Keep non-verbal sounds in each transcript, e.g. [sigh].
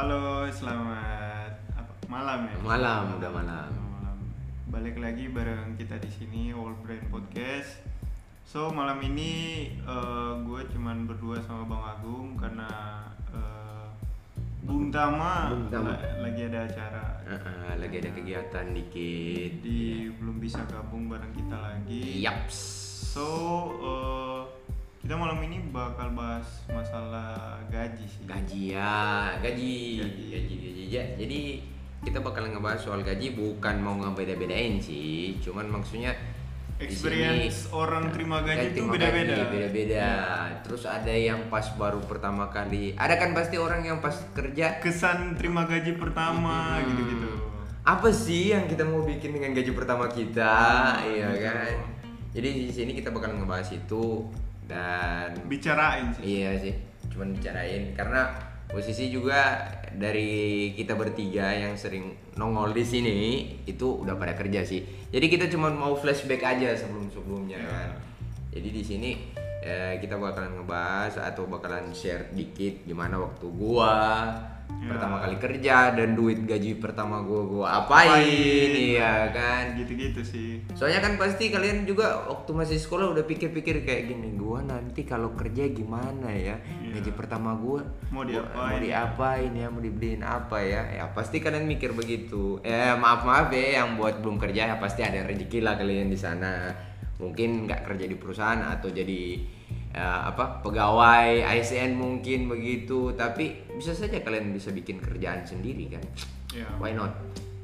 Halo, selamat apa, malam ya. Malam, udah malam. malam. Balik lagi bareng kita di sini All Brain Podcast. So malam ini eh, gue cuman berdua sama Bang Agung karena eh, Bung Tama, Bung Tama. la- lagi ada acara. Heeh, lagi ada kegiatan dikit. Jadi belum bisa gabung bareng kita lagi. Yaps. So eh, kita malam ini bakal bahas masalah gaji sih. Gaji ya, gaji, Gaji. gaji, gaji, ya. Jadi kita bakal ngebahas soal gaji bukan mau ngebeda-bedain sih, cuman maksudnya di Experience sini- orang terima gaji itu beda-beda. gaji beda-beda. Terus ada yang pas baru pertama kali, ada kan pasti orang yang pas kerja kesan terima gaji pertama Hmm. gitu-gitu. apa sih yang kita mau bikin dengan gaji pertama kita iya betul. kan jadi di sini kita bakal ngebahas itu dan Bicarain sih. iya sih cuman bicarain karena posisi juga dari kita bertiga yang sering nongol di sini itu udah pada kerja sih jadi kita cuma mau flashback aja sebelum sebelumnya Ya. kan jadi di sini eh, kita bakalan ngebahas atau bakalan share dikit gimana waktu gua Ya. pertama kali kerja dan duit gaji pertama gua gua apain, iya kan Gitu-gitu sih. Soalnya kan pasti kalian juga waktu masih sekolah udah pikir-pikir kayak gini, gua nanti kalau kerja gimana ya? Iya. Gaji pertama gua Mau diapain? Mau diapain ya? Mau dibeliin apa ya? Ya pasti kalian mikir begitu. Eh maaf maaf ya yang buat belum kerja ya pasti ada rezeki lah kalian di sana. Mungkin nggak kerja di perusahaan atau jadi eh, apa pegawai ASN mungkin begitu. Tapi bisa saja kalian bisa bikin kerjaan sendiri kan? Ya. Why not?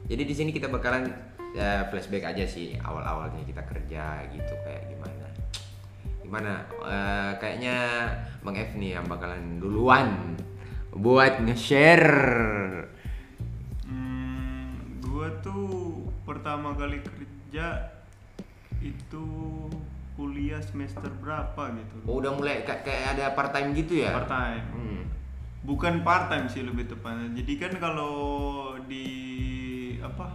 Jadi di sini kita bakalan ya, flashback aja sih awal-awalnya kita kerja gitu kayak gimana. Gimana? Eh, kayaknya Bang F nih yang bakalan duluan buat nge-share. Hmm, gua tuh pertama kali kerja itu kuliah semester berapa gitu. Oh, udah mulai kayak, kayak ada part time gitu ya? Part time. Hmm. Bukan part time sih lebih tepatnya. Jadi kan kalau di apa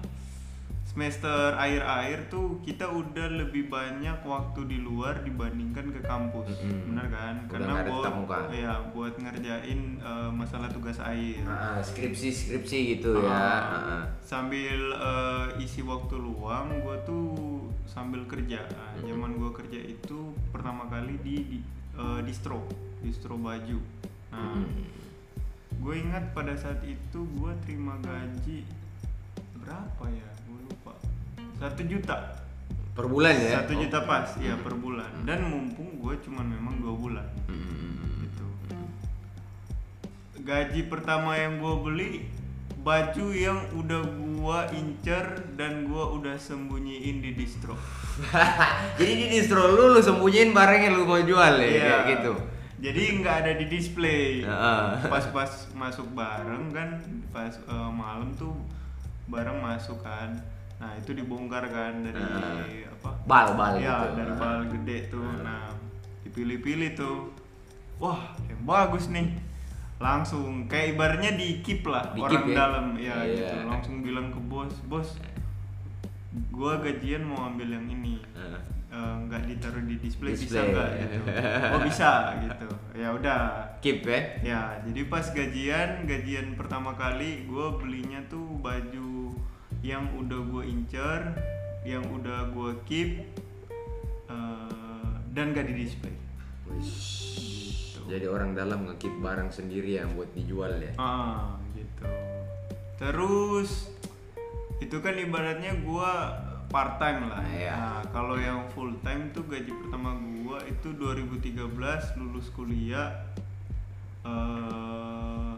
semester akhir-akhir tuh kita udah lebih banyak waktu di luar dibandingkan ke kampus, Mm-mm. benar kan? Udah Karena buat muka. ya buat ngerjain eh, masalah tugas akhir. Ah, skripsi skripsi gitu ya. Ah, Ah, ah. sambil eh, isi waktu luang gue tuh sambil kerja. Nah, zaman gue kerja itu pertama kali di, di eh, distro distro baju. Nah gue ingat pada saat itu gue terima gaji berapa ya? Gue lupa. Satu juta. Per bulan ya? satu Oh. juta pas ya per bulan. Dan mumpung gue cuman memang dua bulan. Gitu. Gaji pertama yang gue beli baju yang udah gua incer dan gua udah sembunyiin di distro. [laughs] Jadi di distro lu lu sembunyiin barang yang lu mau jual ya Iya. kayak gitu. jadi nggak ada di display. Pas-pas masuk bareng kan pas eh, malam tuh bareng masuk kan. Nah itu dibongkar kan dari Heeh. apa? Bal-bal ya gitu. dari bal gede tuh. Nah dipilih-pilih tuh. Wah yang bagus nih langsung kayak ibaratnya di keep lah Di orang keep ya? dalam ya Iya. gitu langsung bilang ke bos bos gua gajian mau ambil yang ini. Eh, nggak ditaruh di display, bisa Display. nggak gitu oh bisa gitu ya udah Keep ya. ya jadi pas gajian gajian pertama kali gue belinya tuh baju yang udah gue incer yang udah gue keep eh, dan gak di display Wish. Jadi orang dalam ngekeep barang sendiri yang buat dijual ya. ah gitu terus itu kan ibaratnya gue part time lah Iya. nah kalau yang full time tuh gaji pertama gue itu 2013 lulus kuliah eh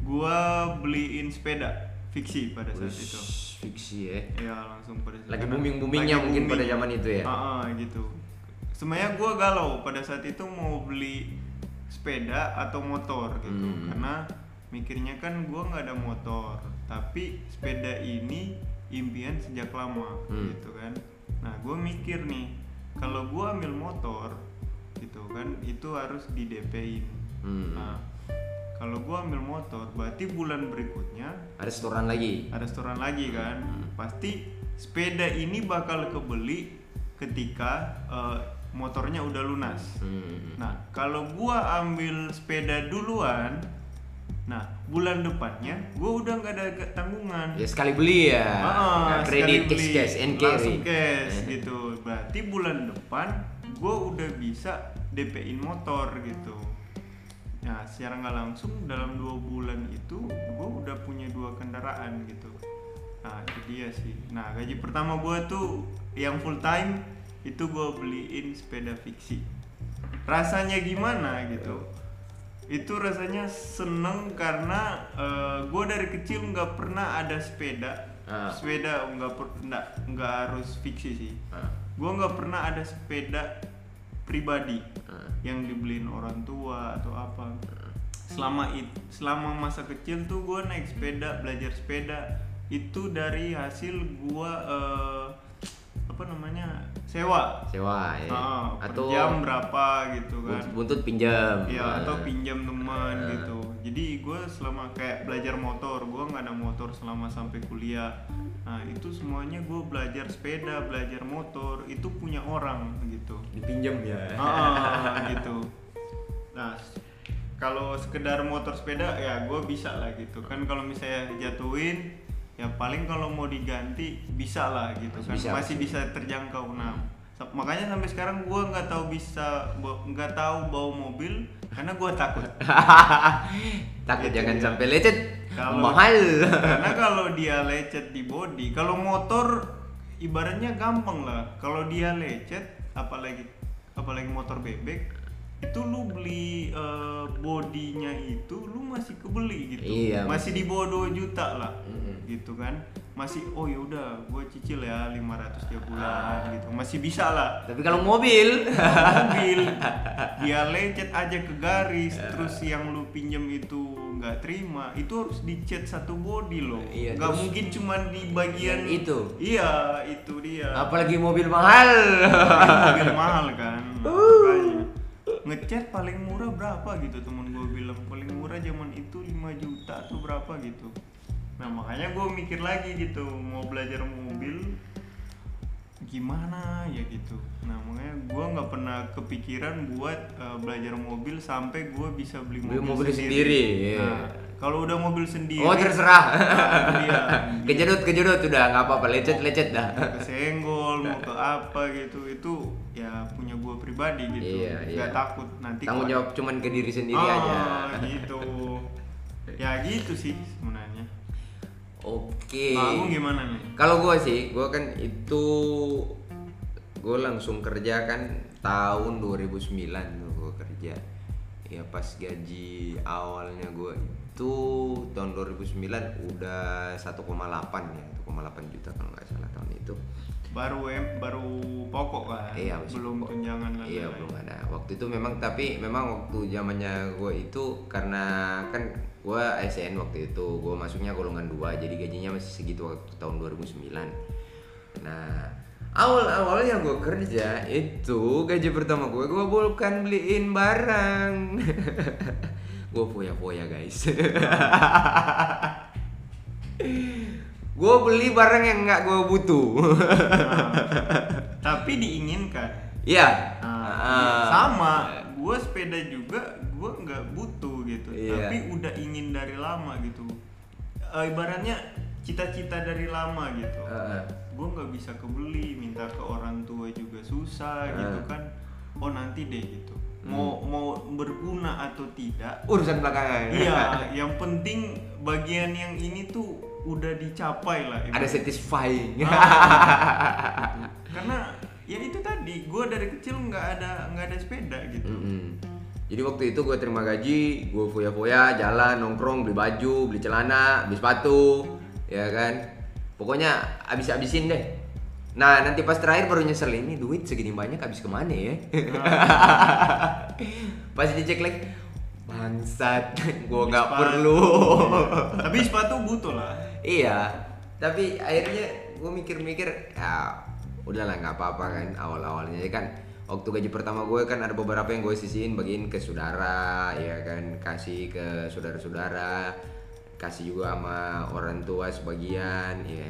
gue beliin sepeda fiksi pada saat itu fiksi ya. ya langsung pada saat Lagi karena booming-boomingnya lagi mungkin pada booming. zaman itu ya? Ah, ah, gitu sebenarnya gue galau pada saat itu mau beli sepeda atau motor gitu Hmm. karena mikirnya kan gue nggak ada motor tapi sepeda ini impian sejak lama Hmm. gitu kan nah gue mikir nih kalau gue ambil motor gitu kan itu harus di DP-in Hmm. nah kalau gue ambil motor berarti bulan berikutnya Ada setoran lagi. ada setoran lagi kan Hmm. pasti sepeda ini bakal kebeli ketika eh, motornya udah lunas. Hmm. nah kalau gua ambil sepeda duluan nah bulan depannya gue udah nggak ada tanggungan. Ya sekali beli ya. Ah, kredit cash cash and langsung carry cash gitu. Berarti bulan depan gue udah bisa DP-in motor gitu. Nah secara nggak langsung dalam dua bulan itu gue udah punya dua kendaraan gitu. Nah itu dia sih. Nah gaji pertama gue tuh yang full time itu gue beliin sepeda fiksi. Rasanya gimana gitu? Itu rasanya seneng karena gue dari kecil nggak pernah ada sepeda. Ah. sepeda nggak per nggak harus fiksi sih. Ah, gue nggak pernah ada sepeda pribadi ah. yang dibeliin orang tua atau apa. Selama it, selama masa kecil tuh gue naik sepeda belajar sepeda. Itu dari hasil gue eh, apa namanya sewa sewa ya Ah, per atau jam berapa gitu kan buntut, buntut pinjam Iya Ah. atau pinjam teman gitu. Jadi gue selama kayak belajar motor, gue nggak ada motor selama sampai kuliah. Nah itu semuanya gue belajar sepeda, belajar motor itu punya orang gitu. dipinjam ya Ah, [laughs] gitu. Nah kalau sekedar motor sepeda ya gue bisa lah gitu kan kalau misalnya jatuhin ya paling kalau mau diganti bisa lah gitu Masih kan. Bisa, masih bisa terjangkau. Nah makanya sampai sekarang gue nggak tahu bisa nggak tahu bawa mobil karena gue takut. [laughs] Takut Gitu, jangan ya. sampai lecet. Kalau- mahal karena kalau dia lecet di body kalau motor ibaratnya gampang lah. Kalau dia lecet apalagi apalagi motor bebek itu lu beli eh, bodinya itu lu masih kebeli gitu. Iya, masih di bawah 2 juta lah Mm-mm. gitu kan. Masih oh yaudah gue cicil ya 500 tiap Ah. bulan gitu. Masih bisa lah. Tapi kalau mobil. Mobil. [laughs] Dia lecet aja ke garis Ya. terus yang lu pinjam itu nggak terima itu harus dicat satu body loh. Iya, nggak terus- mungkin cuma di bagian itu. iya itu dia. Apalagi mobil mahal. Apalagi mobil mahal kan. Makanya [laughs] ngecat paling murah berapa gitu temen gue bilang. Paling murah zaman itu 5 juta atau berapa gitu. Nah makanya gue mikir lagi gitu mau belajar mobil gimana ya gitu. Nah makanya gue nggak pernah kepikiran buat eh, belajar mobil sampai gue bisa beli Beli mobil, mobil sendiri, iya. Nah, kalau udah mobil sendiri oh terserah. nah, dia [laughs] kejedut kejedut udah nggak apa-apa lecet lecet dah. Senggol mau ke apa gitu itu ya punya gue pribadi gitu. Iya, nggak iya. takut nanti tanggung jawab cuman ke diri sendiri Ah, aja. gitu. Ya gitu sih sebenarnya oke aku gimana nih Kalau gue sih, gue kan itu gue langsung kerja kan tahun 2009 tuh gue kerja. Ya pas gaji awalnya gue itu tahun 2009 udah 1,8 ya, 1,8 juta kalau nggak salah tahun itu. baru em baru pokok kan Iya, belum pokok. tunjangan dan Iya belum ada. Waktu itu memang tapi memang waktu zamannya gue itu karena kan gue SN waktu itu gue masuknya golongan 2 jadi gajinya masih segitu waktu tahun 2009. Nah awal awalnya gue kerja itu gaji pertama gue gue bukan beliin barang. [laughs] gue foya foya guys. [laughs] gue beli barang yang nggak gue butuh. [laughs] Tapi diinginkan Iya. Nah, Ah. sama gue sepeda juga gue nggak butuh gitu Iya. tapi udah ingin dari lama gitu Eh, ibaratnya cita-cita dari lama gitu Heeh. gue nggak bisa kebeli minta ke orang tua juga susah Ah. gitu kan oh nanti deh gitu mau mau berguna atau tidak urusan belakangan. iya [laughs] yang penting bagian yang ini tuh udah dicapai lah Ada ibaratnya. satisfying. Ah, [laughs] gitu. karena ya itu tadi gue dari kecil nggak ada nggak ada sepeda gitu Mm-mm. Jadi waktu itu gue terima gaji, gue foya-foya, jalan, nongkrong, beli baju, beli celana, beli sepatu, ya kan. Pokoknya abis-abisin deh. Nah nanti pas terakhir baru nyesel ini duit segini banyak habis ke mana ya? [laughs] pas dicek lagi, bangsat, gue nggak perlu. [laughs] tapi sepatu butuh lah iya, tapi akhirnya gue mikir-mikir, ya udahlah nggak apa-apa kan awal-awalnya ya kan. Waktu gaji pertama gue kan ada beberapa yang gue sisihin bagiin ke saudara, ya kan kasih ke saudara-saudara, kasih juga sama orang tua sebagian, ya.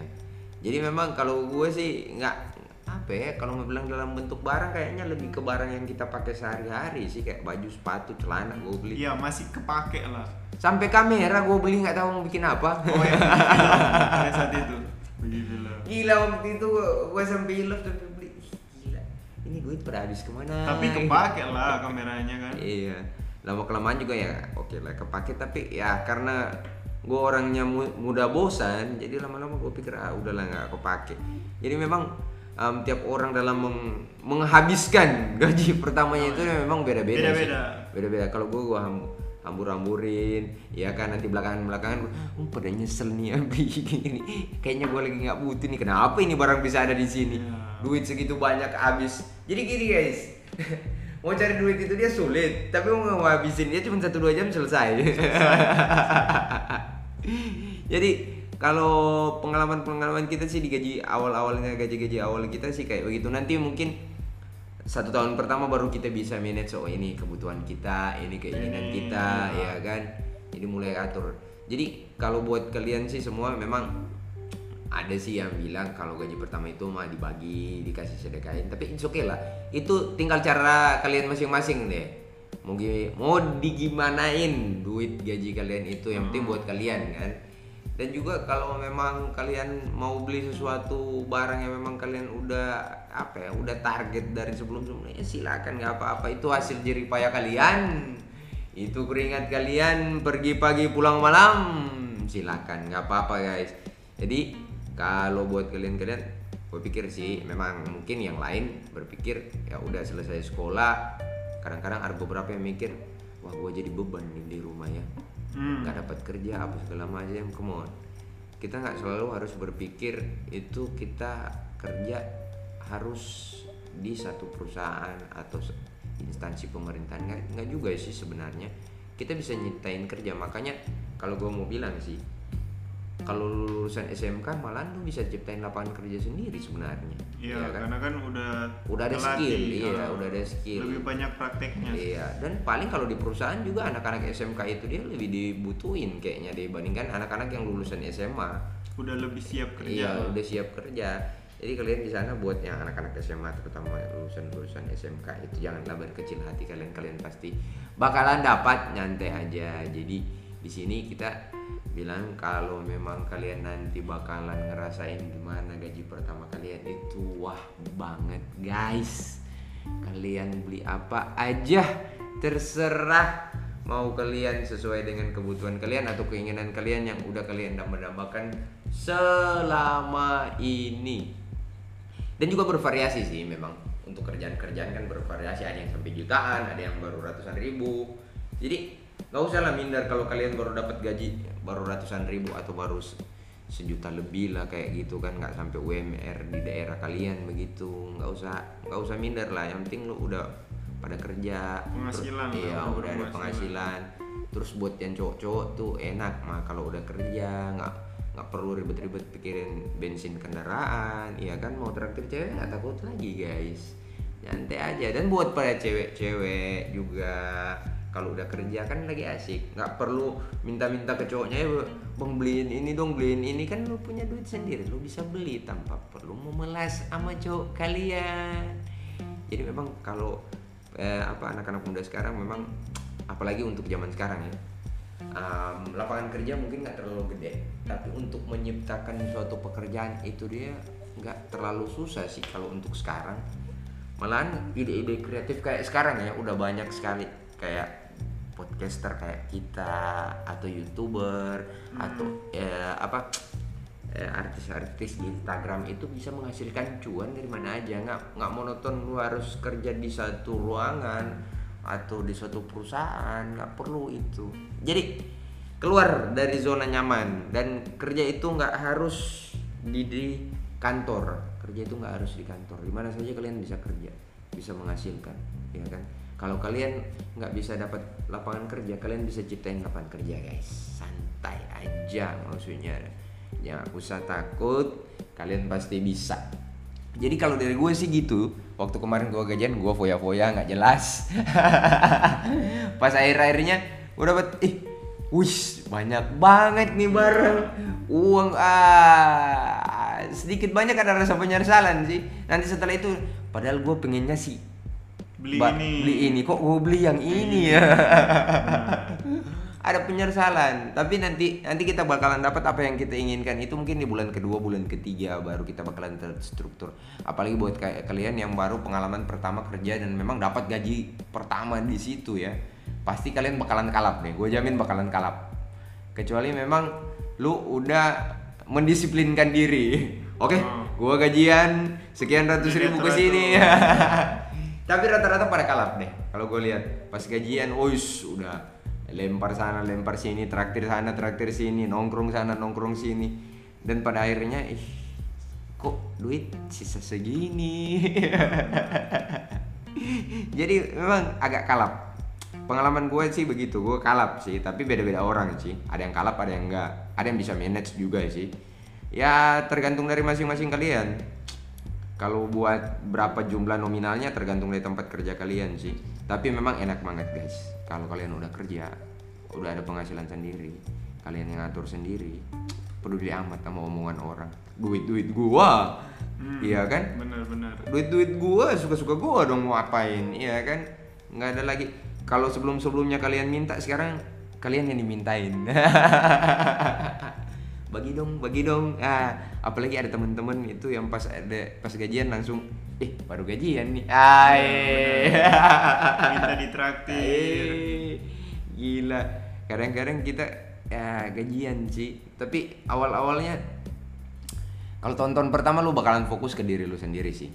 Jadi memang kalau gue sih nggak apa ya kalau mau bilang dalam bentuk barang kayaknya lebih ke barang yang kita pakai sehari-hari sih kayak baju sepatu celana gue beli Iya masih kepake lah. sampai kamera gue beli nggak tahu mau bikin apa Oh ya. [laughs] pada saat itu. Begitulah. gila waktu itu gue sampai love gila ini duit pada habis ke mana Tapi kepake lah kameranya kan. iya lama kelamaan juga ya oke lah kepake tapi ya karena gue orangnya mu- mudah bosan jadi lama-lama gue pikir ah udahlah nggak kepake jadi memang em, tiap orang dalam meng- menghabiskan [laughs] gaji pertamanya itu memang beda-beda sih. Beda-beda. beda-beda kalau gue gue hambur-hamburin ya kan? Nanti belakangan-belakangan oh pada nyesel nih [laughs] Abi gini kayaknya gue lagi nggak butuh nih kenapa ini barang bisa ada di sini? Iya. duit segitu banyak habis. Jadi gini guys. [laughs] Mau cari duit itu dia sulit tapi mau ngabisin dia cuma satu dua jam selesai. [laughs] Jadi kalau pengalaman-pengalaman kita sih di gaji awal-awalnya gaji-gaji awal kita sih kayak begitu. Nanti mungkin satu tahun pertama baru kita bisa manage oh ini kebutuhan kita ini keinginan Ini, kita ya. ya kan? Jadi mulai atur. Jadi kalau buat kalian sih semua memang ada sih yang bilang kalau gaji pertama itu mah dibagi dikasih sedekahin tapi it's okay lah. Itu tinggal cara kalian masing-masing deh. Mau gi- mau digimanain duit gaji kalian itu yang penting buat kalian kan? Dan juga kalau memang kalian mau beli sesuatu barang yang memang kalian udah apa ya udah target dari sebelum sebelumnya ya silakan nggak apa-apa itu hasil jerih payah kalian. Itu keringat kalian pergi pagi pulang malam. Silakan nggak apa-apa guys. Jadi kalau buat kalian-kalian gue pikir sih memang mungkin yang lain berpikir ya udah selesai sekolah. Kadang-kadang ada beberapa yang mikir wah gue jadi beban nih di rumah ya. Hmm. nggak dapat kerja apa segala macam come on. Kita nggak selalu harus berpikir itu kita kerja harus di satu perusahaan atau instansi pemerintahan nggak nggak juga sih sebenarnya kita bisa nyiptain kerja makanya kalau gue mau bilang sih kalau lu lulusan SMK malah lu bisa ciptain lapangan kerja sendiri sebenarnya Iya, ya kan karena kan udah Udah ada skill, iya, ah. udah ada skill. Lebih banyak prakteknya. Iya, dan paling kalau di perusahaan juga anak-anak SMK itu dia lebih dibutuhin kayaknya dibandingkan anak-anak yang lulusan SMA. Udah lebih siap kerja. Iya, udah siap kerja. Jadi kalian di sana buat yang anak-anak SMA terutama lulusan-lulusan SMK itu janganlah berkecil hati kalian kalian pasti bakalan dapat nyantai aja. Jadi di sini kita bilang kalau memang kalian nanti bakalan ngerasain gimana gaji pertama kalian itu wah banget guys. Kalian beli apa aja terserah mau kalian sesuai dengan kebutuhan kalian atau keinginan kalian yang udah kalian dambakan selama ini dan juga bervariasi sih memang. Untuk kerjaan-kerjaan kan bervariasi. Ada yang sampai jutaan ada yang baru ratusan ribu. Jadi nggak usah lah minder. Kalau kalian baru dapat gaji baru ratusan ribu atau baru se- sejuta lebih lah kayak gitu kan. Nggak sampai UMR di daerah kalian begitu. Nggak usah nggak usah minder lah. Yang penting lu udah pada kerja. Penghasilan Terus- iya udah udah ada penghasilan. penghasilan. Terus buat yang cowok-cowok tuh enak mah kalau udah kerja. Nggak nggak perlu ribet-ribet pikirin bensin kendaraan iya kan? Mau traktir cewek nggak takut lagi guys. Nyantai aja. Dan buat para cewek-cewek juga kalau udah kerja kan lagi asik. Nggak perlu minta-minta ke cowoknya ya bang beliin ini dong beliin ini. Kan lu punya duit sendiri lu bisa beli tanpa perlu memelas sama cowok kalian. Jadi memang kalau eh, apa anak-anak muda sekarang memang apalagi untuk zaman sekarang ya um, lapangan kerja mungkin nggak terlalu gede tapi untuk menciptakan suatu pekerjaan itu dia nggak terlalu susah sih kalau untuk sekarang. Malahan ide-ide kreatif kayak sekarang ya udah banyak sekali. Kayak podcaster kayak kita atau youtuber atau ya apa eh, artis-artis di Instagram itu bisa menghasilkan cuan dari mana aja. Nggak nggak monoton lu harus kerja di satu ruangan atau di suatu perusahaan nggak perlu itu jadi keluar dari zona nyaman dan kerja itu nggak harus di, di kantor. Kerja itu nggak harus di kantor. Di mana saja kalian bisa kerja bisa menghasilkan ya kan? Kalau kalian nggak bisa dapat lapangan kerja kalian bisa ciptain lapangan kerja guys. Santai aja maksudnya. Jangan usah takut. Kalian pasti bisa. Jadi kalau dari gue sih gitu. Waktu kemarin gue gajian gue foya-foya nggak jelas. [laughs] Pas akhir-akhirnya gue dapet ih wis banyak banget nih barang uang ah sedikit banyak ada rasa penyesalan sih. Nanti setelah itu padahal gue pengennya sih beli ba- ini. beli ini. Kok gue beli yang ini ya? [laughs] Ada penyesalan tapi nanti nanti kita bakalan dapat apa yang kita inginkan. Itu mungkin di bulan kedua bulan ketiga baru kita bakalan terstruktur. Apalagi buat kayak kalian yang baru pengalaman pertama kerja dan memang dapat gaji pertama di situ ya pasti kalian bakalan kalap nih gue jamin bakalan kalap. Kecuali memang lu udah mendisiplinkan diri. [laughs] Oke Hmm. gua gajian sekian ratus ribu ke sini. [laughs] tapi rata-rata pada kalap deh kalau gue lihat. Pas gajian wis udah lempar sana lempar sini traktir sana traktir sini nongkrong sana nongkrong sini. Dan pada akhirnya ih kok duit sisa segini? [laughs] Jadi memang agak kalap pengalaman gue sih begitu gue kalap sih tapi beda-beda orang sih. Ada yang kalap ada yang enggak. Ada yang bisa manage juga sih. Ya tergantung dari masing-masing kalian. Kalau buat berapa jumlah nominalnya tergantung dari tempat kerja kalian sih. Tapi memang enak banget guys. Kalau kalian udah kerja udah ada penghasilan sendiri kalian yang ngatur sendiri peduli amat sama omongan orang. Duit duit gua. Hmm, iya kan? benar-benar. Duit duit gua suka suka gua dong mau apain. Iya kan? Nggak ada lagi kalau sebelum sebelumnya kalian minta sekarang kalian yang dimintain. [laughs] Bagi dong bagi dong. Ah apalagi ada temen-temen itu yang pas ada pas gajian langsung eh baru gajian nih. Ay [laughs] minta ditraktir. Gila. Kadang-kadang kita ya gajian sih. Tapi awal-awalnya kalau tonton pertama lu bakalan fokus ke diri lu sendiri sih.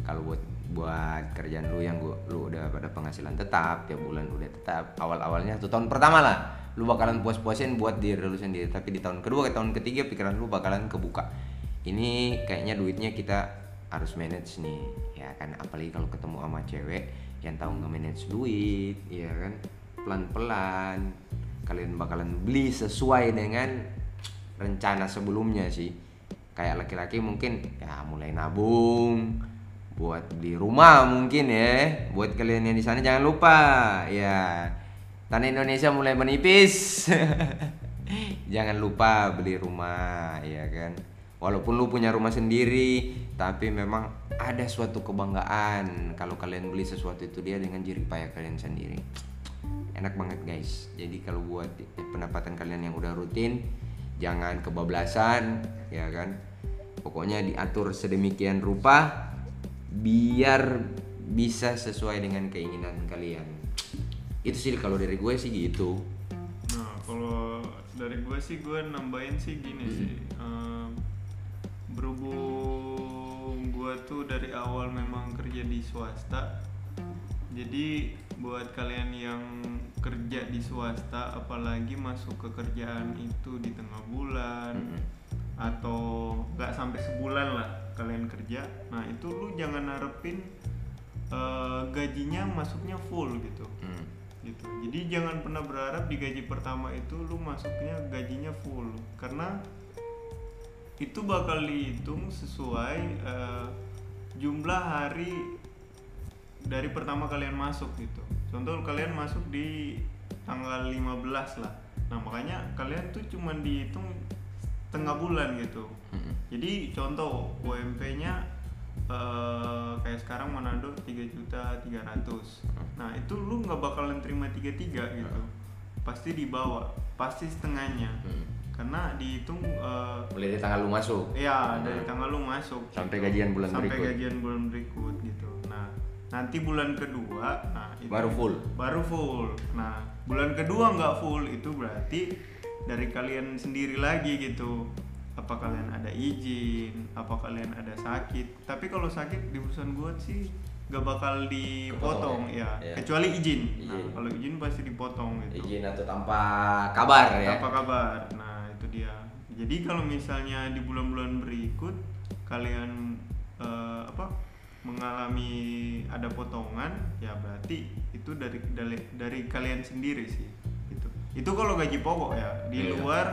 Kalau buat buat kerjaan lu yang gua, lu udah pada penghasilan tetap tiap bulan udah tetap. Awal-awalnya satu tahun pertama lah lu bakalan puas-puasin buat diri lu sendiri. Tapi di tahun kedua ke tahun ketiga pikiran lu bakalan kebuka. Ini kayaknya duitnya kita harus manage nih ya kan? Apalagi kalau ketemu sama cewek yang tahu nge-manage duit ya kan? Pelan-pelan kalian bakalan beli sesuai dengan rencana sebelumnya sih. Kayak laki-laki mungkin ya mulai nabung buat di rumah mungkin ya. Buat kalian yang di sana jangan lupa. Ya tanah Indonesia mulai menipis. [laughs] Jangan lupa beli rumah ya kan? Walaupun lu punya rumah sendiri tapi memang ada suatu kebanggaan kalau kalian beli sesuatu itu dia dengan jerih payah kalian sendiri. Enak banget guys. Jadi kalau buat pendapatan kalian yang udah rutin jangan kebablasan ya kan? Pokoknya diatur sedemikian rupa biar bisa sesuai dengan keinginan kalian itu sih kalau dari gue sih gitu Nah, kalau dari gue sih gue nambahin sih gini Hmm. sih. Ehm, berhubung gue tuh dari awal memang kerja di swasta. Jadi buat kalian yang kerja di swasta apalagi masuk ke kerjaan itu di tengah bulan Mm-mm. atau nggak sampai sebulan lah kalian kerja. Nah, itu lu jangan narepin eh, gajinya masuknya full gitu Hmm. gitu jadi jangan pernah berharap di gaji pertama itu lu masuknya gajinya full karena itu bakal dihitung sesuai eh, jumlah hari dari pertama kalian masuk gitu contoh kalian masuk di tanggal 15 lah nah makanya kalian tuh cuman dihitung tengah bulan gitu Mm-mm. jadi contoh UMP nya eh, kayak sekarang Manado 3 juta 300 nah itu lu nggak bakalan terima 33 gitu pasti di bawah pasti setengahnya Hmm. karena dihitung eh, mulai dari tanggal lu masuk ya dari tanggal lu masuk Sampai gitu. gajian bulan sampai berikut. gajian bulan berikut gitu nah nanti bulan kedua nah itu Baru full. baru full nah bulan kedua nggak full itu berarti dari kalian sendiri lagi gitu. Apa kalian ada izin? Apa kalian ada sakit? Tapi kalau sakit di perusahaan gue sih nggak bakal dipotong Kepotong ya, ya? Iya. kecuali izin. Nah Izin. kalau izin pasti dipotong gitu. Izin atau tanpa kabar ya? Apa kabar. Nah itu dia. Jadi kalau misalnya di bulan-bulan berikut kalian eh, apa mengalami ada potongan ya berarti itu dari dari, dari kalian sendiri sih itu kalau gaji pokok ya di Iya. luar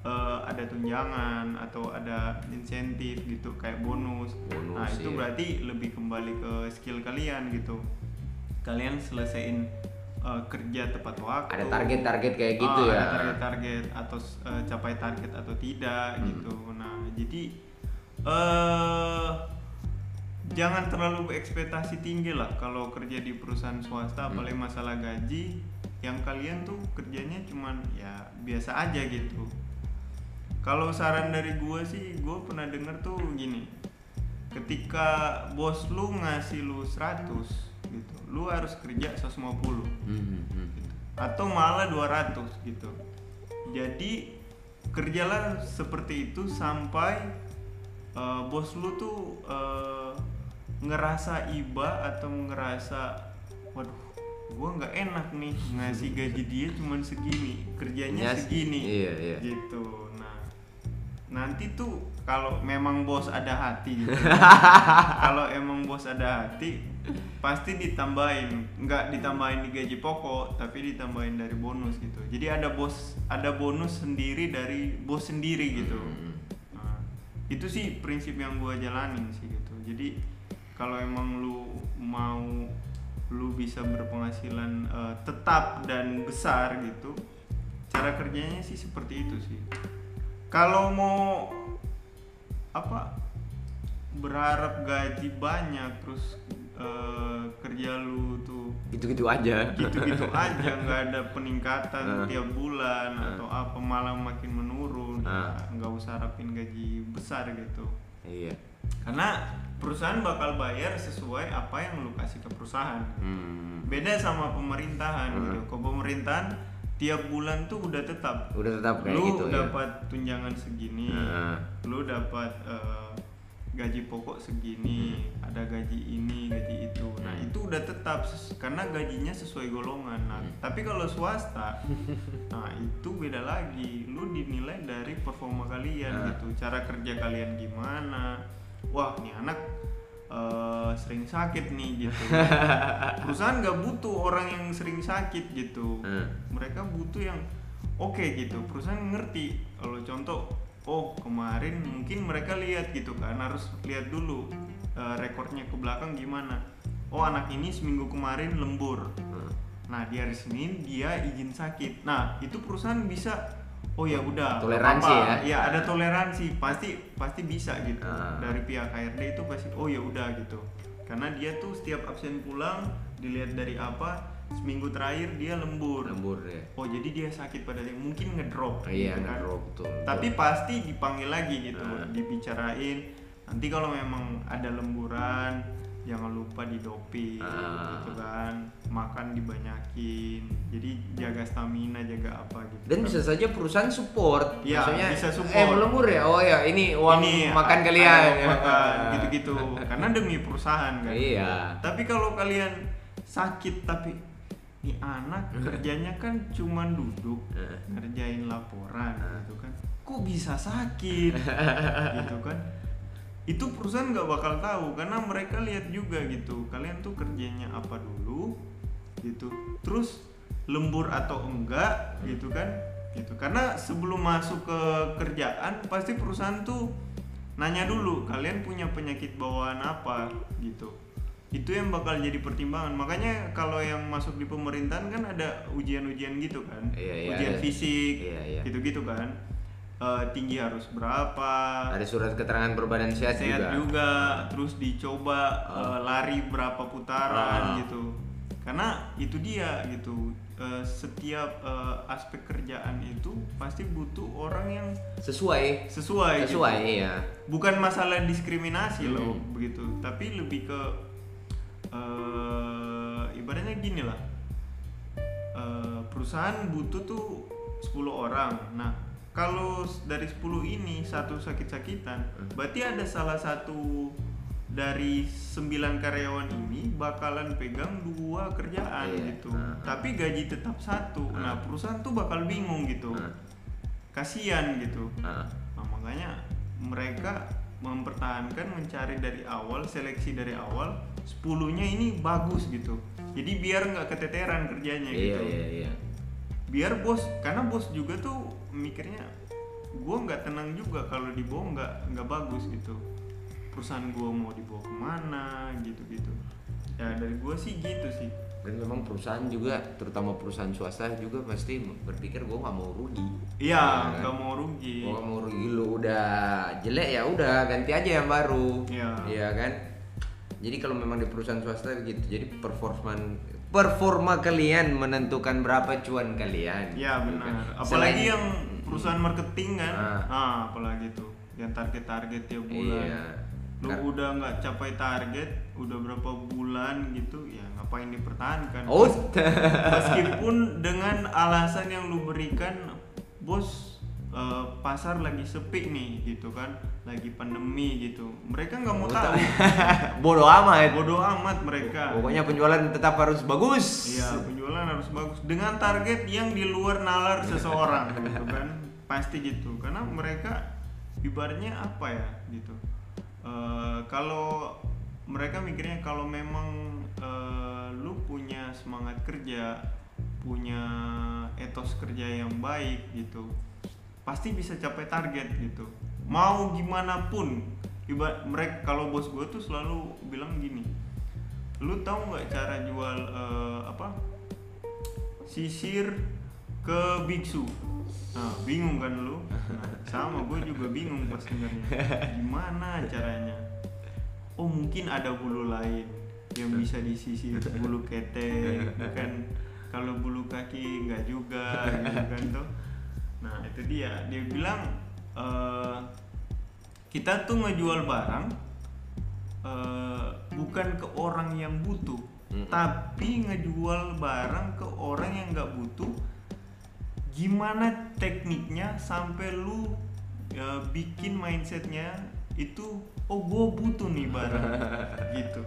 eh, ada tunjangan atau ada insentif gitu kayak bonus, Bonus, nah itu iya. berarti lebih kembali ke skill kalian gitu kalian selesaiin eh, kerja tepat waktu ada target-target kayak gitu Ah, ya ada target-target atau eh, capai target atau tidak Hmm. gitu nah jadi eh jangan terlalu ekspektasi tinggi lah kalau kerja di perusahaan swasta Hmm. apalagi masalah gaji yang kalian tuh kerjanya cuman ya biasa aja gitu kalau saran dari gue sih gue pernah denger tuh gini ketika bos lu ngasih lu 100 gitu lu harus kerja 150 Hmm, hmm. atau malah 200 gitu. Jadi kerjalah seperti itu sampai eh, bos lu tuh eh, ngerasa iba atau ngerasa waduh gua nggak enak nih ngasih gaji dia cuman segini kerjanya Ya, segini. Iya, iya. gitu. Nah nanti tuh kalau memang bos ada hati gitu [laughs] kalau emang bos ada hati pasti ditambahin. Nggak ditambahin di gaji pokok tapi ditambahin dari bonus gitu. Jadi ada bos ada bonus sendiri dari bos sendiri gitu. Hmm. Nah, itu sih prinsip yang gua jalanin sih gitu. Jadi kalau emang lu mau lu bisa berpenghasilan eh, tetap dan besar gitu cara kerjanya sih seperti itu sih kalau mau apa berharap gaji banyak terus eh, kerja lu tuh Gitu-gitu aja. gitu-gitu [laughs] aja nggak ada peningkatan Ah. tiap bulan Ah. atau apa malah makin menurun Ah. nggak usah harapin gaji besar gitu Iya. Karena perusahaan bakal bayar sesuai apa yang lu kasih ke perusahaan Hmm. beda sama pemerintahan Hmm. gitu kalau pemerintahan tiap bulan tuh udah tetap Udah tetap kayak lu gitu ya. dapat tunjangan segini Ah. lu dapat eh, gaji pokok segini ada gaji ini gaji itu nah Hmm. itu udah tetap karena gajinya sesuai golongan nah Hmm. tapi kalau swasta [laughs] nah itu beda lagi lu dinilai dari performa kalian Ah. gitu cara kerja kalian gimana wah nih anak eh, sering sakit nih gitu. [laughs] Perusahaan nggak butuh orang yang sering sakit gitu. Hmm. mereka butuh yang oke gitu. Perusahaan ngerti. Kalau contoh oh kemarin mungkin mereka lihat gitu kan. Harus lihat dulu eh, rekornya ke belakang gimana. Oh anak ini seminggu kemarin lembur. Hmm. nah di hari Senin dia izin sakit. Nah itu perusahaan bisa oh ya udah Toleransi apa-apa. ya? ya ada toleransi pasti pasti bisa gitu Ah. dari pihak HRD itu pasti oh ya udah gitu karena dia tuh setiap absen pulang dilihat dari apa seminggu terakhir dia lembur Lembur ya. oh jadi dia sakit pada mungkin ngedrop Oh, iya, gitu kan. ngedrop, betul, tapi betul. pasti dipanggil lagi gitu Ah. dibicarain nanti kalau memang ada lemburan jangan lupa didoping Ah. gitu kan makan dibanyakin jadi jaga stamina jaga apa gitu Dan bisa saja perusahaan support. Iya, Maksudnya, bisa support. Eh, melembur ya? Oh ya, ini uang Ini makan a- kalian. uang makan [laughs] gitu-gitu karena demi perusahaan kan Iya. tapi kalau kalian sakit tapi nih anak [laughs] kerjanya kan cuman duduk Eh. ngerjain laporan Eh. gitu kan kok bisa sakit [laughs] gitu kan itu perusahaan nggak bakal tahu karena mereka lihat juga gitu kalian tuh kerjanya apa dulu gitu. Terus lembur atau enggak gitu kan? Gitu. Karena sebelum masuk ke kerjaan pasti perusahaan tuh nanya dulu kalian punya penyakit bawaan apa? Gitu. Itu yang bakal jadi pertimbangan. Makanya kalau yang masuk di pemerintahan kan ada ujian-ujian gitu kan. Iya, iya, ujian ada. fisik Iya, iya. gitu-gitu kan. Eh, tinggi harus berapa? Ada surat keterangan berbadan sehat, sehat juga. juga, terus dicoba eh, lari berapa putaran Ah. gitu karena itu dia gitu Eh, setiap eh, aspek kerjaan itu pasti butuh orang yang Sesuai. sesuai gitu. Sesuai, iya. bukan masalah diskriminasi Hmm. loh begitu tapi lebih ke eh ibaratnya gini lah Eh, perusahaan butuh tuh 10 orang nah kalau dari 10 ini satu sakit-sakitan Hmm. berarti ada salah satu dari 9 karyawan ini bakalan pegang dua kerjaan Iya. gitu Ah. tapi gaji tetap satu nah Ah. perusahaan tuh bakal bingung gitu Ah. kasihan gitu Ah. Nah, makanya mereka mempertahankan mencari dari awal seleksi dari awal 10-nya ini bagus gitu. Jadi biar nggak keteteran kerjanya Iya, gitu. iya, iya. Biar bos karena bos juga tuh mikirnya gua nggak tenang juga kalau dibawa nggak nggak bagus gitu. Perusahaan gua mau dibawa ke mana gitu-gitu. Ya dari gua sih gitu sih. dan memang perusahaan juga terutama perusahaan swasta juga pasti berpikir gue nggak mau rugi Iya, kan? nggak mau rugi. gue mau rugi lu udah jelek ya udah ganti aja yang baru Iya. iya kan jadi kalau memang di perusahaan swasta begitu jadi performa performa kalian menentukan berapa cuan kalian Iya Gitu benar. kan. Apalagi Selain- yang perusahaan marketing kan, Ah. ah, apalagi tuh yang target-target tiap bulan. Iya. Lu Kar- udah nggak capai target, udah berapa bulan gitu, ya ngapain dipertahankan? oh Meskipun dengan alasan yang lu berikan, bos eh, pasar lagi sepi nih gitu kan, lagi pandemi gitu. Mereka nggak mau Oh, tahu. [laughs] bodoh amat Bodoh amat mereka. pokoknya penjualan tetap harus bagus Iya, penjualan harus bagus dengan target yang di luar nalar seseorang gitu kan. [laughs] Pasti gitu. Karena mereka ibaratnya apa ya gitu. Eh, kalau mereka mikirnya kalau memang eh, lu punya semangat kerja, punya etos kerja yang baik gitu, pasti bisa capai target gitu. Mau gimana pun, ibarat mereka kalau bos gue tuh selalu bilang gini, lu tahu nggak cara jual eh, apa sisir ke biksu. Nah bingung kan lu? Nah, sama gue juga bingung pas dengarnya gimana caranya? Oh mungkin ada bulu lain yang bisa disisir bulu ketek bukan kalau bulu kaki nggak juga gitu kan tuh nah itu dia. Dia bilang eh, kita tuh ngejual barang eh, bukan ke orang yang butuh Mm-mm. tapi ngejual barang ke orang yang nggak butuh gimana tekniknya sampai lu ya, bikin mindsetnya itu oh gue butuh nih barang [laughs] gitu.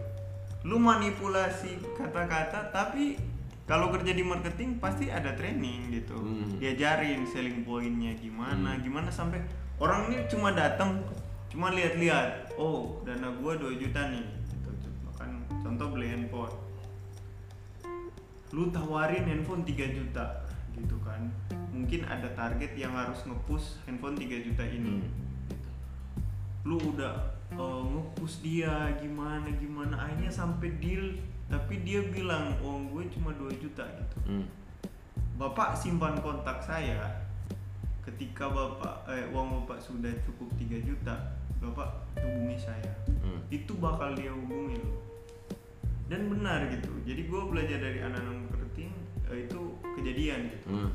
Lu manipulasi kata-kata tapi kalau kerja di marketing pasti ada training gitu. Hmm. diajarin selling pointnya gimana Hmm. gimana sampai orang ini cuma datang cuma lihat-lihat oh dana gua 2 juta nih gitu. Kan contoh beli handphone. Lu tawarin handphone 3 juta gitu kan mungkin ada target yang harus ngepush handphone 3 juta ini Hmm. lu udah uh, ngepush dia gimana gimana akhirnya sampai deal tapi dia bilang oh gue cuma 2 juta gitu Hmm. bapak simpan kontak saya ketika bapak eh, uang bapak sudah cukup 3 juta bapak hubungi saya Hmm. itu bakal dia hubungi loh dan benar gitu jadi gue belajar dari anak-anak marketing eh, itu kejadian gitu Hmm.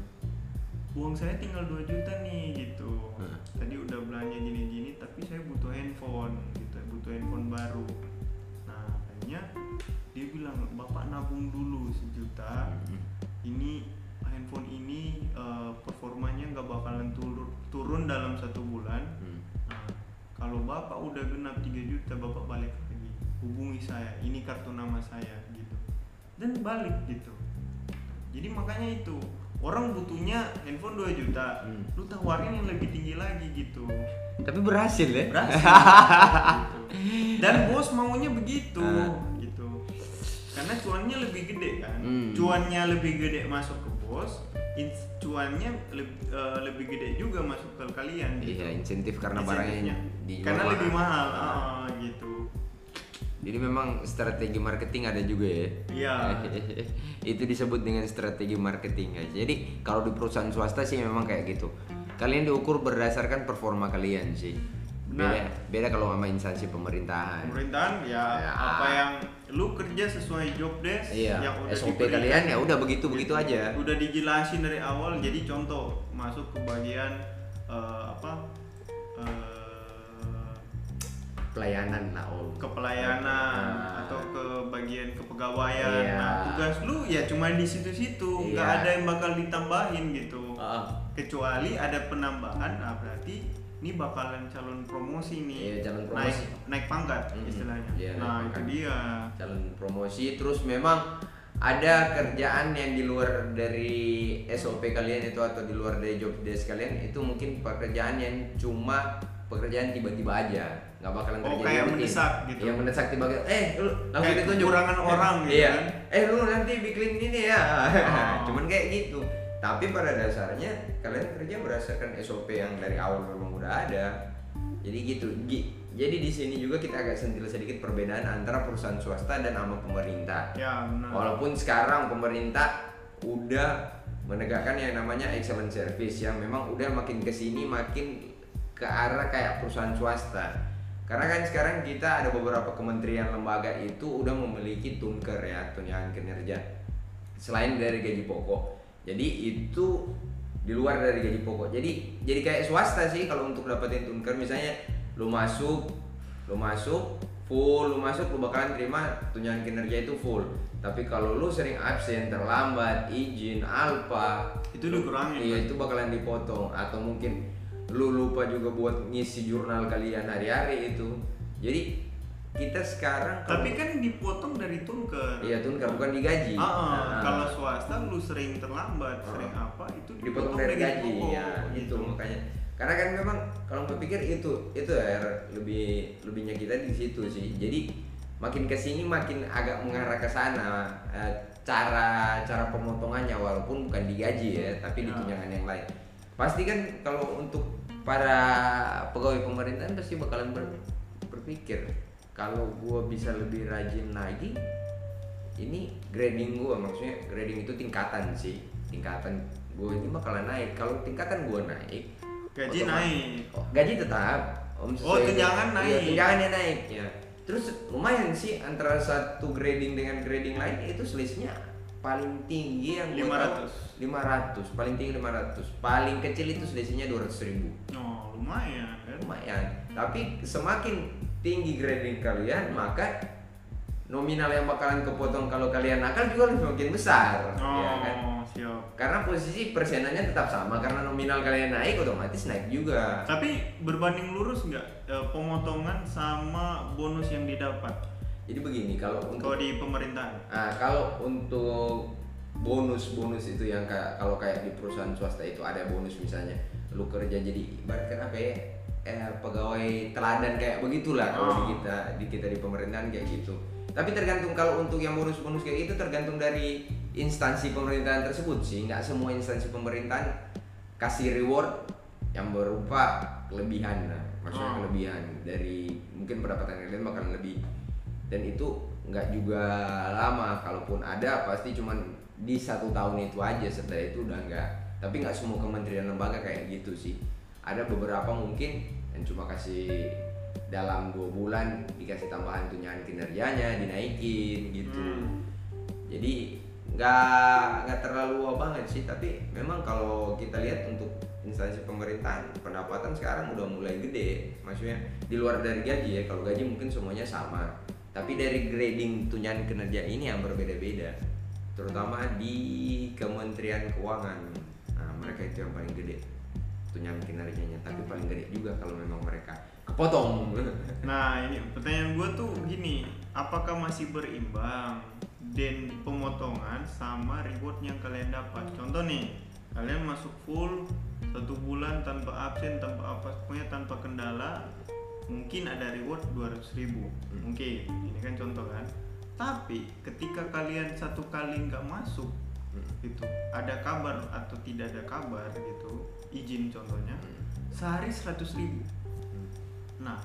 Uang saya tinggal 2 juta nih gitu. Hmm. tadi udah belanja gini-gini tapi saya butuh handphone gitu. Butuh handphone baru. Nah akhirnya dia bilang bapak nabung dulu sejuta. Hmm. ini handphone ini eh, performanya nggak bakalan turun turun dalam satu bulan. Hmm. Nah, kalau bapak udah genap 3 juta bapak balik lagi. Hubungi saya. Ini kartu nama saya gitu. Dan balik gitu. Jadi makanya itu orang butuhnya handphone 2 juta Hmm. lu tawarin yang lebih tinggi lagi gitu Tapi berhasil ya. berhasil gitu. [laughs] dan bos maunya begitu Ah. gitu karena cuannya lebih gede kan Hmm. cuannya lebih gede masuk ke bos cuannya lebih lebih gede juga masuk ke kalian gitu. Iya, insentif karena barangnya karena lebih mahal Ah. ah, gitu Jadi memang strategi marketing ada juga ya. Iya. [laughs] itu disebut dengan strategi marketing guys. Jadi kalau di perusahaan swasta sih memang kayak gitu. Kalian diukur berdasarkan performa kalian sih. Beda, Benar. beda kalau sama instansi pemerintahan. pemerintahan ya, Ya. apa yang lu kerja sesuai job desk Iya, yang udah SOP diberikan. kalian ya udah begitu begitu Gitu. aja. udah dijelasin dari awal jadi contoh masuk ke bagian eh, apa eh, Pelayanan lah om. kepelayanan Ah. atau ke bagian kepegawaian Iya. nah tugas lu ya cuma di situ-situ nggak Iya. ada yang bakal ditambahin gitu Ah. kecuali ada penambahan nah berarti ini bakalan calon promosi nih Iya, calon naik promosi. naik pangkat Mhm. istilahnya Iya, naik nah itu dia calon promosi terus memang ada kerjaan yang di luar dari SOP kalian itu atau di luar dari job desk kalian itu mungkin pekerjaan yang cuma pekerjaan tiba-tiba aja nggak bakalan Oh, kerja kayak rutin. mendesak gitu. yang mendesak tiba-tiba eh lu langsung Kayak ditunjuk kekurangan [laughs] orang gitu iya kan. eh lu nanti bikin ini ya Oh. [laughs] cuman kayak gitu tapi pada dasarnya kalian kerja berdasarkan SOP yang dari awal memang udah ada jadi gitu Gi- jadi di sini juga kita agak sentil sedikit perbedaan antara perusahaan swasta dan sama pemerintah. Ya benar. Walaupun sekarang pemerintah udah menegakkan yang namanya excellent service yang memang udah makin ke sini makin ke arah kayak perusahaan swasta. Karena kan sekarang kita ada beberapa kementerian lembaga itu udah memiliki tunker ya, tunjangan kinerja. Selain dari gaji pokok. Jadi itu di luar dari gaji pokok. Jadi jadi kayak swasta sih kalau untuk dapetin tunker misalnya lu masuk, lu masuk full, lu masuk lu bakalan terima tunjangan kinerja itu full. Tapi kalau lu sering absen, terlambat, izin, alpa, Itu dikurangin, Iya, kan? itu bakalan dipotong atau mungkin lu lupa juga buat ngisi jurnal kalian hari-hari itu. Jadi kita sekarang kalau- Tapi kan dipotong dari tunker. iya tunker bukan digaji. Ah, ah. Nah, kalau swasta lu sering terlambat, Ah. sering apa itu dipotong dari gaji pokok, ya itu makanya karena kan memang kalau gue pikir itu itu ya lebih lebihnya kita di situ sih jadi makin ke sini makin agak mengarah ke sana eh, cara cara pemotongannya walaupun bukan digaji ya tapi di tunjangan yang lain pasti kan kalau untuk para pegawai pemerintahan pasti bakalan ber- berpikir kalau gue bisa lebih rajin lagi ini grading gue maksudnya grading itu tingkatan sih tingkatan gue ini bakalan naik kalau tingkatan gue naik Gaji otomatis- naik. oh, gaji tetap om Oh, tunjangan iya, naik. tunjangannya naik ya terus lumayan sih antara satu grading dengan grading lain itu selisihnya paling tinggi yang gua tahu 500 paling tinggi 500 paling kecil itu selisihnya 200 ribu. Oh, lumayan kan? lumayan. Tapi semakin tinggi grading kalian maka nominal yang bakalan kepotong kalau kalian nakal juga lebih makin besar. Oh, ya kan? siap. karena posisi persenannya tetap sama karena nominal kalian naik otomatis naik juga. Tapi berbanding lurus nggak? Eh, pemotongan sama bonus yang didapat jadi begini kalau kalau untuk di pemerintahan? Nah, kalau untuk bonus-bonus itu yang kayak kalau kayak di perusahaan swasta itu ada bonus misalnya lu kerja jadi ibaratkan apa ya eh, pegawai teladan kayak begitulah kalau di Oh. kita di kita di pemerintahan kayak gitu. Tapi tergantung kalau untuk yang bonus-bonus kayak gitu tergantung dari instansi pemerintahan tersebut sih. Nggak semua instansi pemerintahan kasih reward yang berupa kelebihan lah. Maksudnya Oh. kelebihan dari mungkin pendapatan kalian bakalan lebih dan itu nggak juga lama kalaupun ada pasti cuman di satu tahun itu aja setelah itu udah nggak. Tapi nggak semua kementerian lembaga kayak gitu sih. Ada beberapa mungkin yang cuma kasih dalam dua bulan dikasih tambahan tunjangan kinerjanya dinaikin gitu. Hmm. jadi nggak nggak terlalu banget sih tapi memang kalau kita lihat untuk instansi pemerintahan pendapatan sekarang udah mulai gede. Maksudnya di luar dari gaji ya kalau gaji mungkin semuanya sama tapi dari grading tunjangan kinerja ini yang berbeda-beda terutama di Kementerian Keuangan. Nah mereka itu yang paling gede tunjangan kinerjanya tapi paling gede juga kalau memang mereka kepotong. [laughs] Nah ini pertanyaan gue tuh gini, apakah masih berimbang dan pemotongan sama reward yang kalian dapat? Contoh nih, kalian masuk full satu bulan tanpa absen, tanpa apa, pokoknya tanpa kendala, mungkin ada reward 200 ribu, Hmm. mungkin ini kan contoh kan. Tapi ketika kalian satu kali nggak masuk, gitu, ada kabar atau tidak ada kabar gitu, izin contohnya, sehari 100 ribu. Nah,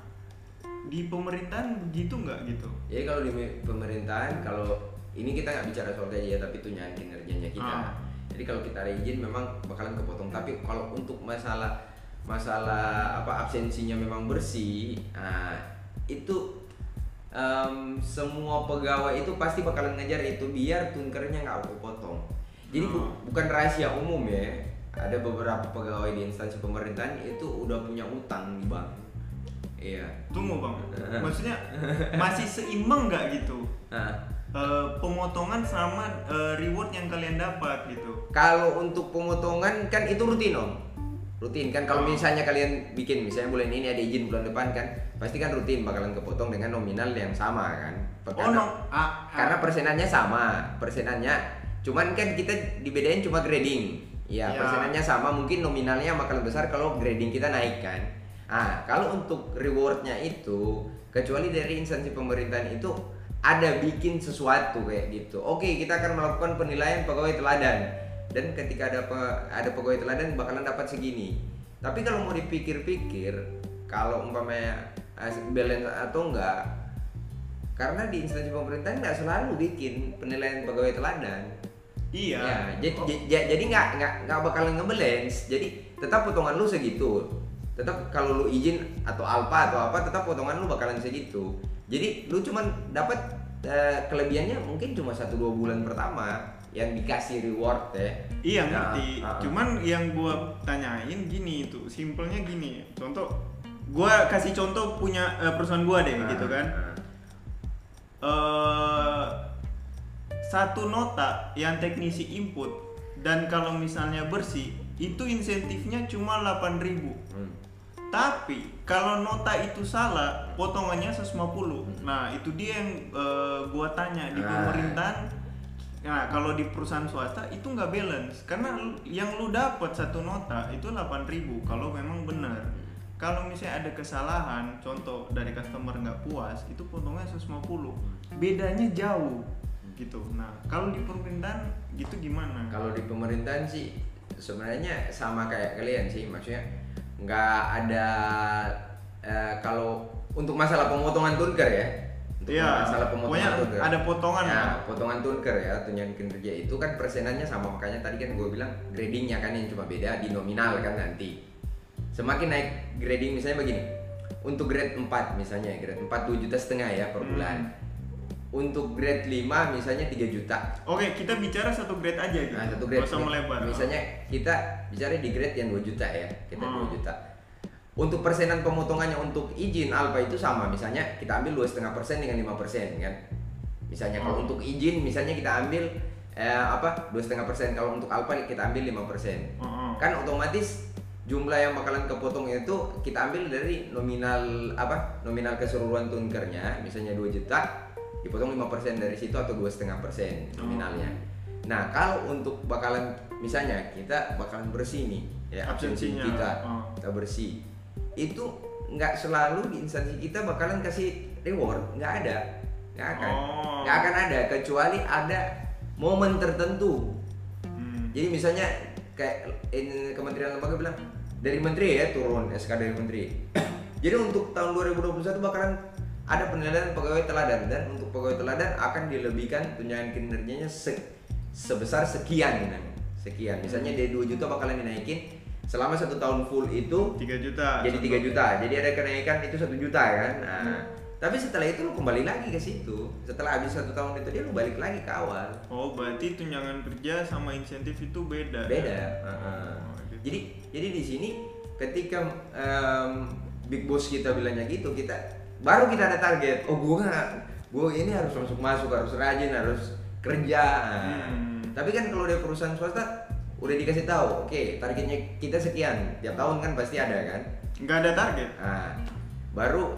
di pemerintahan begitu nggak gitu? Jadi kalau di pemerintahan kalau ini kita nggak bicara soal gaji ya tapi tunjangan kinerjanya kita. Ah. Jadi kalau kita ada izin memang bakalan kepotong. Tapi kalau untuk masalah masalah apa absensinya memang bersih, nah itu em, semua pegawai itu pasti bakalan ngejar itu biar tunkernya nggak kepotong. Jadi bu- Ah. bukan rahasia umum ya. Ada beberapa pegawai di instansi pemerintahan itu udah punya utang di bank. Iya. Tunggu bang, [laughs] maksudnya masih seimbang nggak gitu? Eh, pemotongan sama eh, reward yang kalian dapat gitu. Kalau untuk pemotongan kan itu rutin om, rutin kan. Kalau Oh. misalnya kalian bikin misalnya bulan ini ada izin bulan depan kan, pasti kan rutin bakalan kepotong dengan nominal yang sama kan. Oh Karena, no, ah, ah. karena persenannya sama, persenannya. Cuman kan kita dibedain cuma grading. Ya, Ya. persenannya sama, mungkin nominalnya bakal besar kalau grading kita naik kan. Ah, kalau untuk rewardnya itu, kecuali dari instansi pemerintahan itu ada bikin sesuatu kayak gitu. Oke, kita akan melakukan penilaian pegawai teladan dan ketika ada pe- ada pegawai teladan bakalan dapat segini. Tapi kalau mau dipikir-pikir, kalau umpamanya as- balance atau enggak karena di instansi pemerintahan nggak selalu bikin penilaian pegawai teladan iya Ya, jadi Oh, jadi nggak nggak nggak bakalan ngebalance. Jadi tetap potongan lu segitu. Tetap kalau lu izin atau alpa atau apa, tetap potongan lu bakalan segitu. Jadi lu cuman dapat eh, kelebihannya mungkin cuma satu dua bulan pertama yang dikasih reward ya. Iya Ya, ngerti. ah, ah. Cuman yang gua tanyain gini itu, simpelnya gini. Contoh, gua kasih contoh punya eh, perusahaan gua deh, gitu kan. Eh satu nota yang teknisi input dan kalau misalnya bersih itu insentifnya cuma 8000 hmm. tapi kalau nota itu salah potongannya 150 nah itu dia yang eh, gua tanya di Ah. pemerintahan nah kalau di perusahaan swasta itu nggak balance. Karena yang lu dapat satu nota itu 8000 kalau memang benar. Kalau misalnya ada kesalahan contoh dari customer nggak puas itu potongnya 150 bedanya jauh gitu. Nah kalau di pemerintahan gitu gimana? Kalau di pemerintahan sih sebenarnya sama kayak kalian sih, maksudnya nggak ada eh, kalau untuk masalah pemotongan tunker ya. Untuk Iya, masalah pemotongan tunker. ada potongan Ya, kan? potongan tunker ya, tunjangan kinerja itu kan persenannya sama makanya tadi kan gue bilang gradingnya kan yang cuma beda di nominal kan nanti. Semakin naik grading misalnya begini. Untuk grade 4 misalnya, grade 4 2 juta setengah ya per Hmm. bulan. Untuk grade 5 misalnya 3 juta. Oke, kita bicara satu grade aja gitu. Nah, satu grade. Nggak usah melebar. Misalnya kita bicara di grade yang 2 juta ya. Kita Hmm. 2 juta. Untuk persenan pemotongannya untuk izin alfa itu sama. Misalnya kita ambil 2,5% dengan 5% kan. Misalnya kalau Hmm. untuk izin misalnya kita ambil eh, apa? 2,5%. Kalau untuk alfa kita ambil 5%. Heeh. Kan otomatis jumlah yang bakalan kepotong itu kita ambil dari nominal apa? Nominal keseluruhan tunkernya misalnya 2 juta dipotong 5% dari situ atau 2,5% nominalnya. Nah, kalau untuk bakalan misalnya kita bakalan bersih nih ya absensi kita kita bersih. Itu nggak selalu di instansi kita bakalan kasih reward, nggak ada. Nggak akan. Oh. Nggak akan ada kecuali ada momen tertentu Hmm. jadi misalnya kayak in, kementerian lembaga bilang dari menteri ya turun SK dari menteri. [clears throat] Jadi untuk tahun 2021 bakalan ada penilaian pegawai teladan dan untuk pegawai teladan akan dilebihkan tunjangan kinerjanya se- sebesar sekian kan. Sekian. Misalnya dari 2 juta bakalan dinaikin selama satu tahun full itu 3 juta. jadi 3 juta. Jadi ada kenaikan itu satu juta kan. Nah, Hmm. tapi setelah itu lu kembali lagi ke situ. Setelah habis satu tahun itu dia lu balik lagi ke awal. Oh, berarti tunjangan kerja sama insentif itu beda. beda. ya? Heeh. Oh, gitu. Jadi jadi di sini ketika em, big boss kita bilangnya gitu, kita baru kita ada target. Oh gua nggak, gua ini harus masuk masuk, harus rajin, harus kerja. Nah, Hmm. Tapi kan kalau dari perusahaan swasta udah dikasih tahu, oke targetnya kita sekian, tiap tahun kan pasti ada kan. nggak ada target. Nah, baru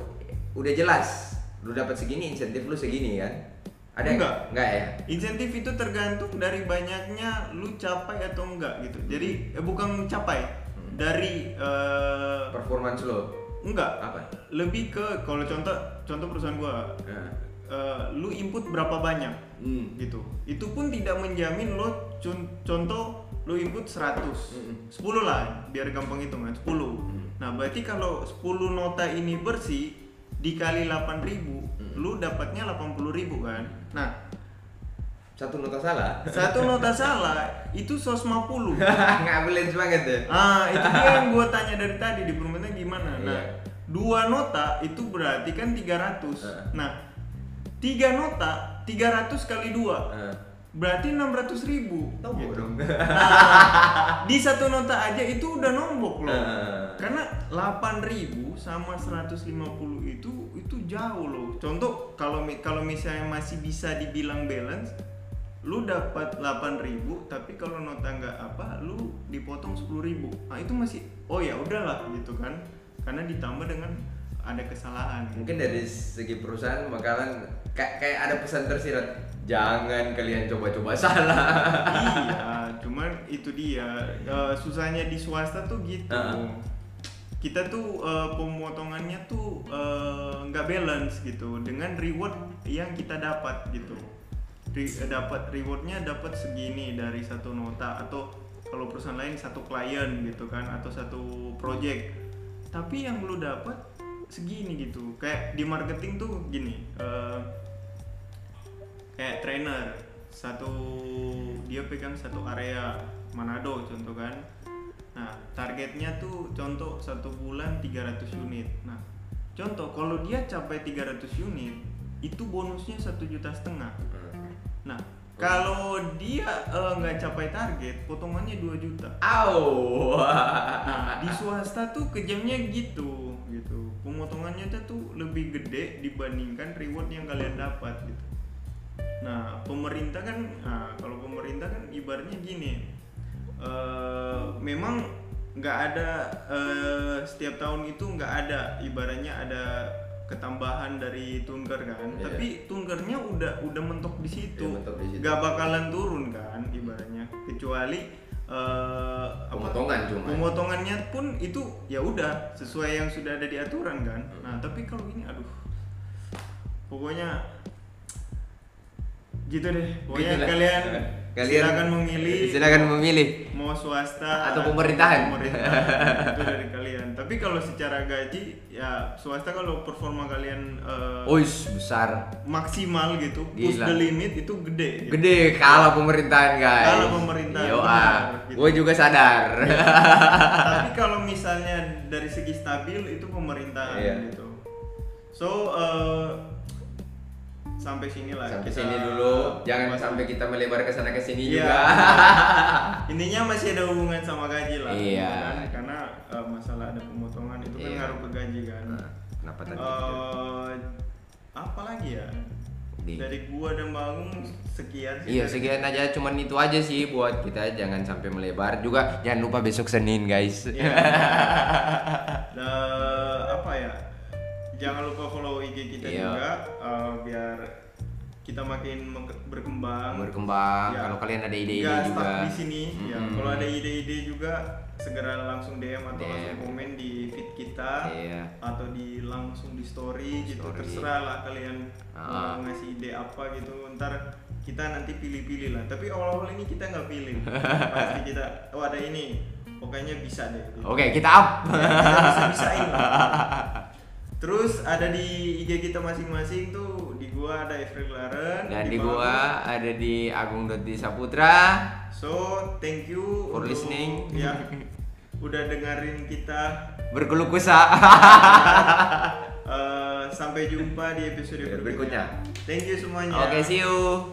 udah jelas, lu dapat segini, insentif lu segini kan. Ada Enggak. Enggak ya? Insentif itu tergantung dari banyaknya lu capai atau enggak gitu. Jadi eh, bukan capai, Hmm. dari eh, Performance lo enggak. apa? Lebih ke kalau contoh contoh perusahaan gua Nah. eh, lu input berapa banyak Hmm. gitu. Itu pun tidak menjamin lo con- contoh lu input 100. Mm-mm. 10 lah biar gampang hitungan 10. Mm. Nah, berarti kalau 10 nota ini bersih dikali 8000, Mm. lu dapatnya 80.000 kan. Nah, Satu nota salah. satu [laughs] nota salah itu 150. [laughs] nggak balance banget ya Ah, itu dia yang gua [laughs] tanya dari tadi di pemerintah gimana. Nah, Iya. dua nota itu berarti kan 300. Heeh. Nah, tiga nota 300 kali dua Heeh. Berarti 600 ribu Tombol gitu. dong. Nah, di satu nota aja itu udah nombok loh Heeh. karena 8000 sama 150 itu itu jauh loh contoh kalau kalau misalnya masih bisa dibilang balance lu dapat 8000 tapi kalau nota nggak apa lu dipotong 10000 nah itu masih oh ya udahlah gitu kan karena ditambah dengan ada kesalahan Mungkin dari segi perusahaan bakalan kayak kayak ada pesan tersirat, jangan kalian coba-coba [laughs] salah. iya cuman itu dia Eh, susahnya di swasta tuh gitu. Heeh. kita tuh eh, pemotongannya tuh eh, nggak balance gitu. Dengan reward yang kita dapat gitu. Re- dapat rewardnya dapat segini dari satu nota atau kalau perusahaan lain satu klien gitu kan atau satu project. Tapi yang lu dapat segini gitu. Kayak di marketing tuh gini eh, kayak trainer satu dia pegang satu area Manado contoh kan nah targetnya tuh contoh satu bulan 300 unit nah contoh kalau dia capai 300 unit itu bonusnya satu juta setengah nah kalau dia eh, nggak capai target potongannya 2 juta Au. Nah, di swasta tuh kejamnya gitu, gitu. Pemotongannya tuh lebih gede dibandingkan reward yang kalian dapat gitu. Nah, pemerintah kan, nah, kalau pemerintah kan ibaratnya gini, eh, memang nggak ada eh, setiap tahun itu nggak ada, ibaratnya ada ketambahan dari tunker kan, Iya. tapi tunkernya udah udah mentok di situ, Iya, situ. nggak bakalan turun kan, ibaratnya, kecuali apa- Pemotongan cuma. pemotongannya pun itu ya udah sesuai yang sudah ada di aturan kan nah tapi kalau ini aduh pokoknya gitu deh pokoknya Gitulah. kalian, Kalian- silakan memilih Silakan memilih. mau swasta Atau pemerintahan. pemerintahan. itu dari kalian tapi kalau secara gaji ya swasta kalau performa kalian eh, Uish, besar. maksimal gitu push Gila. the limit itu gede gitu. Gede kalau pemerintahan guys. Kalau pemerintahan, Yo, benar, ah. gitu. Gue juga sadar. tapi [laughs] kalau misalnya dari segi stabil itu pemerintahan Iya. gitu so eh, sampai sini lah sampai kita- sini dulu. Jangan sampai kita melebar ke sana ke sini Iya. juga. [laughs] intinya masih ada hubungan sama gaji lah Iya. kan? karena eh, masalah ada pemotongan itu kan Iya. ngaruh ke gaji kan Nah, kenapa tadi? Eh, apa lagi ya Di- dari gua dan bangun sekian sih Iya sekian aja cuman itu aja sih buat kita jangan sampai melebar juga jangan lupa besok Senin guys. Iya. Ya? [laughs] Jangan lupa follow IG kita Iya. juga eh, biar kita makin berkembang. Berkembang. Ya. Kalau kalian ada ide-ide juga. stuck di sini. Ya, Mm-mm. kalau ada ide-ide juga segera langsung DM atau DM. langsung komen di feed kita Iya. atau di langsung di story gitu. Story. Terserah lah kalian Ah. mau ngasih ide apa gitu. Ntar kita nanti pilih-pilih lah. Tapi awal-awal ini kita nggak pilih. [laughs] Pasti kita oh ada ini. Pokoknya bisa deh. gitu. Oke, kita up. Ya, kita bisa-bisain lah. [laughs] Terus ada di IG kita masing-masing tuh di gua ada Efrel Laren Dan di gua ada di Agung Dodi Saputra. So thank you For untuk- listening. ya [laughs] udah dengerin kita Berkeluh kesah. [laughs] Eh, sampai jumpa di episode Berikutnya. berikutnya. Thank you semuanya. Oke, see you.